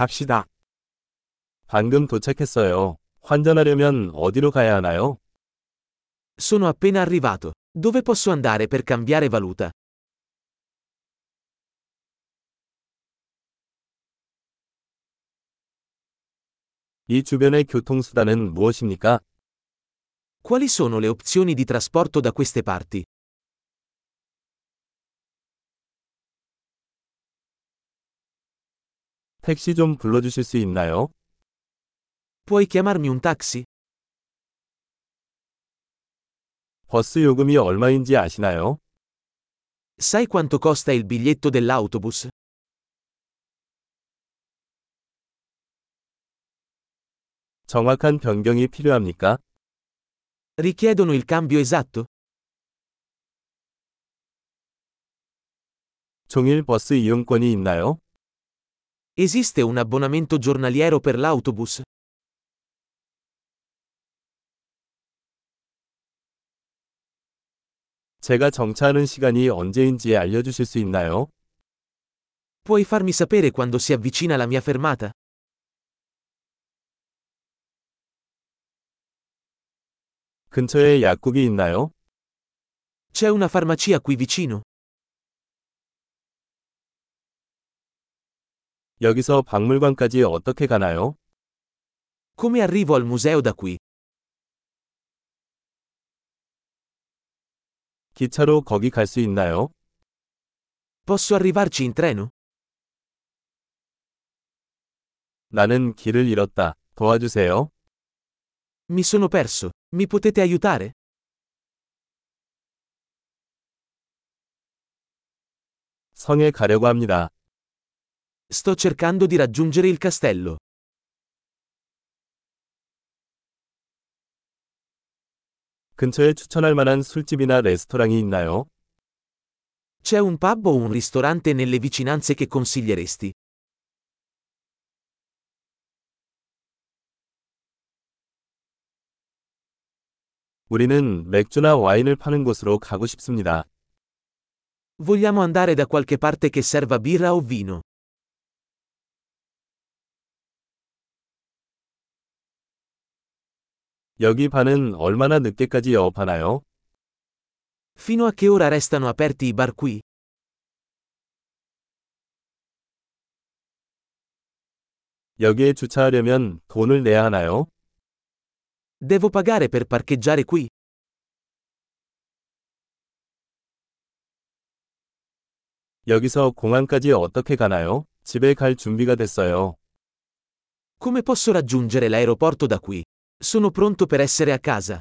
갑시다. 방금 도착했어요. 환전하려면 어디로 가야 하나요? Sono appena arrivato. Dove posso andare per cambiare valuta? 이 주변의 교통수단은 무엇입니까? Quali sono le opzioni di trasporto da queste parti? 택시 좀 불러주실 수 있나요? Puoi chiamarmi un taxi? 버스 요금이 얼마인지 아시나요? Sai quanto costa il biglietto dell'autobus? 정확한 변경이 필요합니까? Richiedono il cambio esatto? 종일 버스 이용권이 있나요? Esiste un abbonamento giornaliero per l'autobus? 제가 정차하는 시간이 언제인지 알려주실 수 있나요? Puoi farmi sapere quando si avvicina la mia fermata? 근처에 약국이 있나요? C'è una farmacia qui vicino? 여기서 박물관까지 어떻게 가나요? Come arrivo al museo da qui? 기차로 거기 갈 수 있나요? Posso arrivarci in treno? 나는 길을 잃었다. 도와주세요. Mi sono perso. Mi potete aiutare? 성에 가려고 합니다. Sto cercando di raggiungere il castello. 근처에 추천할 만한 술집이나 레스토랑이 있나요? C'è un pub o un ristorante nelle vicinanze che consiglieresti? 우리는 맥주나 와인을 파는 곳으로 가고 싶습니다. Vogliamo andare da qualche parte che serva birra o vino. 여기 반은 얼마나 늦게까지 영업하나요? Fino a che ora restano aperti i bar qui? 여기에 주차하려면 돈을 내야 하나요? Devo pagare per parcheggiare qui? 여기서 공항까지 어떻게 가나요? 집에 갈 준비가 됐어요. Come posso raggiungere l'aeroporto da qui? Sono pronto per essere a casa.